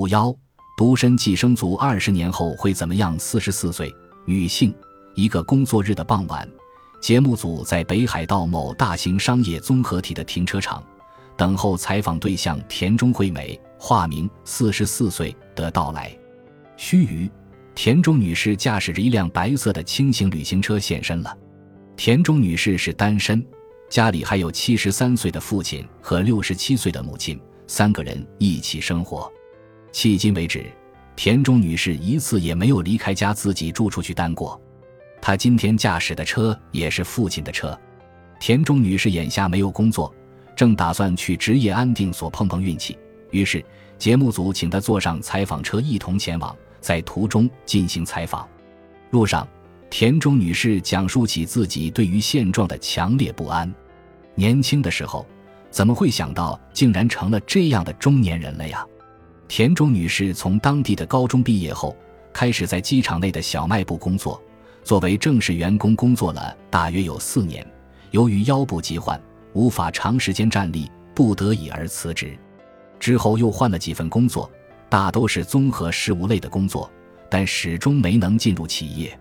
五幺独身寄生族二十年后会怎么样？四十四岁女性，一个工作日的傍晚，节目组在北海道某大型商业综合体的停车场等候采访对象田中惠美（化名，四十四岁）的到来。须臾，田中女士驾驶着一辆白色的轻型旅行车现身了。田中女士是单身，家里还有七十三岁的父亲和六十七岁的母亲，三个人一起生活。迄今为止，田中女士一次也没有离开家自己住出去单过。她今天驾驶的车也是父亲的车。田中女士眼下没有工作，正打算去职业安定所碰碰运气。于是节目组请她坐上采访车，一同前往，在途中进行采访。路上，田中女士讲述起自己对于现状的强烈不安。年轻的时候，怎么会想到竟然成了这样的中年人了呀？田中女士从当地的高中毕业后，开始在机场内的小卖部工作。作为正式员工，工作了大约有四年。由于腰部疾患，无法长时间站立，不得已而辞职。之后又换了几份工作，大都是综合事务类的工作，但始终没能进入企业。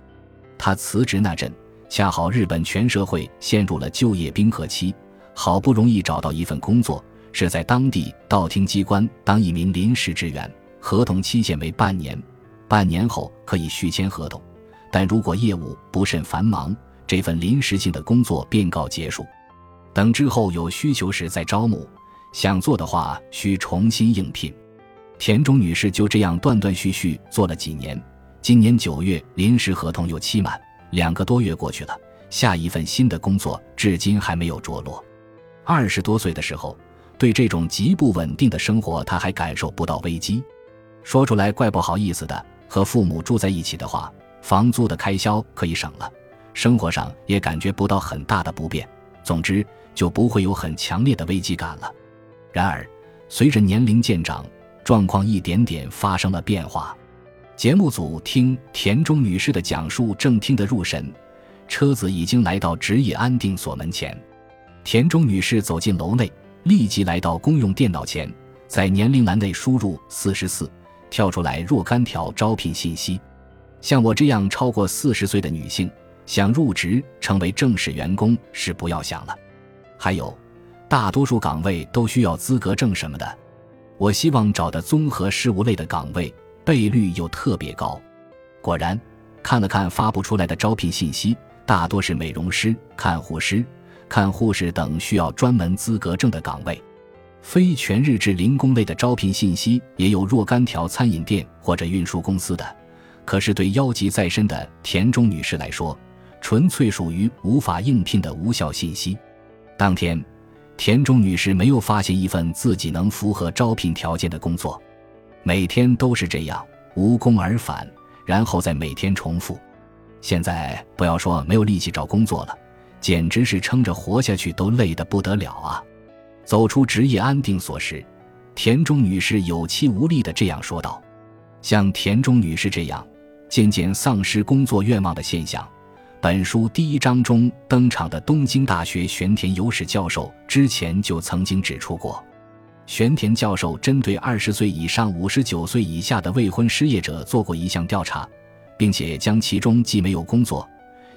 他辞职那阵，恰好日本全社会陷入了就业冰河期，好不容易找到一份工作。是在当地道厅机关当一名临时职员，合同期限为半年，半年后可以续签合同，但如果业务不甚繁忙，这份临时性的工作便告结束。等之后有需求时再招募，想做的话需重新应聘。田中女士就这样断断续续做了几年，今年九月临时合同又期满，两个多月过去了，下一份新的工作至今还没有着落。二十多岁的时候。对这种极不稳定的生活，他还感受不到危机。说出来怪不好意思的。和父母住在一起的话，房租的开销可以省了，生活上也感觉不到很大的不便。总之，就不会有很强烈的危机感了。然而，随着年龄渐长，状况一点点发生了变化。节目组听田中女士的讲述，正听得入神。车子已经来到职业安定所门前，田中女士走进楼内。立即来到公用电脑前，在年龄栏内输入四十四，跳出来若干条招聘信息。像我这样超过四十岁的女性，想入职成为正式员工是不要想了。还有，大多数岗位都需要资格证什么的。我希望找的综合事务类的岗位，倍率又特别高。果然，看了看发布出来的招聘信息，大多是美容师、看护师。看护士等需要专门资格证的岗位，非全日制零工类的招聘信息也有若干条餐饮店或者运输公司的，可是对腰疾在身的田中女士来说，纯粹属于无法应聘的无效信息。当天，田中女士没有发现一份自己能符合招聘条件的工作，每天都是这样无功而返，然后再每天重复。现在不要说没有力气找工作了。简直是撑着活下去都累得不得了啊！走出职业安定所时，田中女士有气无力地这样说道：“像田中女士这样渐渐丧失工作愿望的现象，本书第一章中登场的东京大学玄田有史教授之前就曾经指出过。玄田教授针对二十岁以上、五十九岁以下的未婚失业者做过一项调查，并且将其中既没有工作。”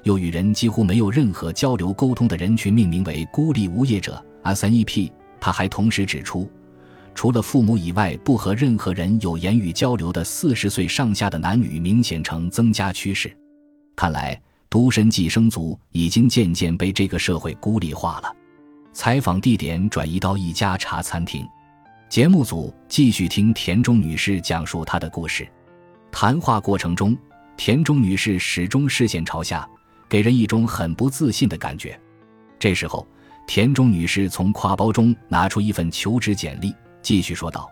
又与人几乎没有任何交流沟通的人群命名为孤立无业者 （SNEP）。他还同时指出，除了父母以外，不和任何人有言语交流的四十岁上下的男女明显呈增加趋势。看来，独身寄生族已经渐渐被这个社会孤立化了。采访地点转移到一家茶餐厅，节目组继续听田中女士讲述她的故事。谈话过程中，田中女士始终视线朝下。给人一种很不自信的感觉。这时候，田中女士从挎包中拿出一份求职简历，继续说道：“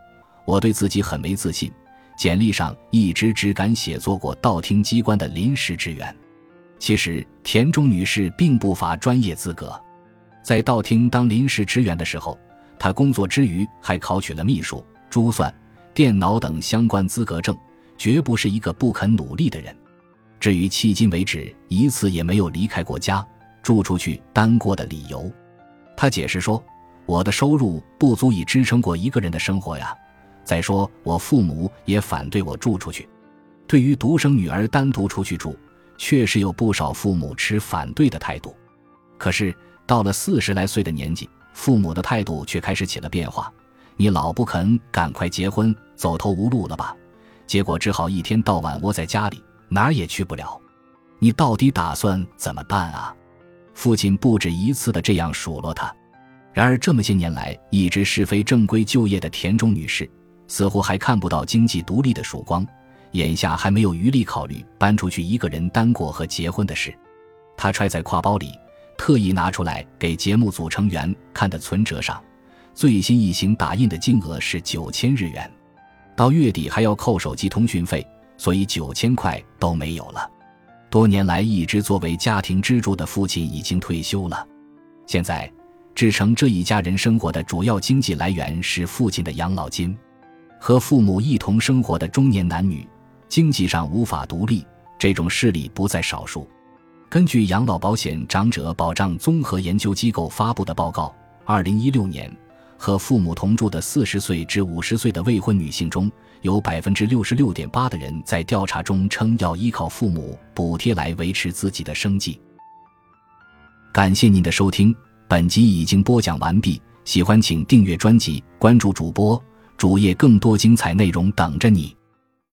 我对自己很没自信，简历上一直只敢写做过道听机关的临时职员。其实，田中女士并不乏专业资格，在道听当临时职员的时候，她工作之余还考取了秘书、珠算、电脑等相关资格证，绝不是一个不肯努力的人。”至于迄今为止一次也没有离开过家、住出去单过的理由，他解释说：“我的收入不足以支撑过一个人的生活呀，再说，我父母也反对我住出去。对于独生女儿单独出去住，确实有不少父母持反对的态度。可是到了四十来岁的年纪，父母的态度却开始起了变化。你老不肯赶快结婚，走投无路了吧？结果只好一天到晚窝在家里，哪儿也去不了。你到底打算怎么办啊？父亲不止一次的这样数落他。然而这么些年来一直是非正规就业的田中女士，似乎还看不到经济独立的曙光，眼下还没有余力考虑搬出去一个人单过和结婚的事。她揣在挎包里，特意拿出来给节目组成员看的存折上，最新一行打印的金额是九千日元，到月底还要扣手机通讯费，所以九千块都没有了。多年来一直作为家庭支柱的父亲已经退休了，现在。支撑这一家人生活的主要经济来源是父亲的养老金。和父母一同生活的中年男女，经济上无法独立，这种事例不在少数。根据养老保险长者保障综合研究机构发布的报告，二零一六年，和父母同住的四十岁至五十岁的未婚女性中，有百分之六十六点八的人在调查中称要依靠父母补贴来维持自己的生计。感谢您的收听。本集已经播讲完毕，喜欢请订阅专辑，关注主播主页，更多精彩内容等着你。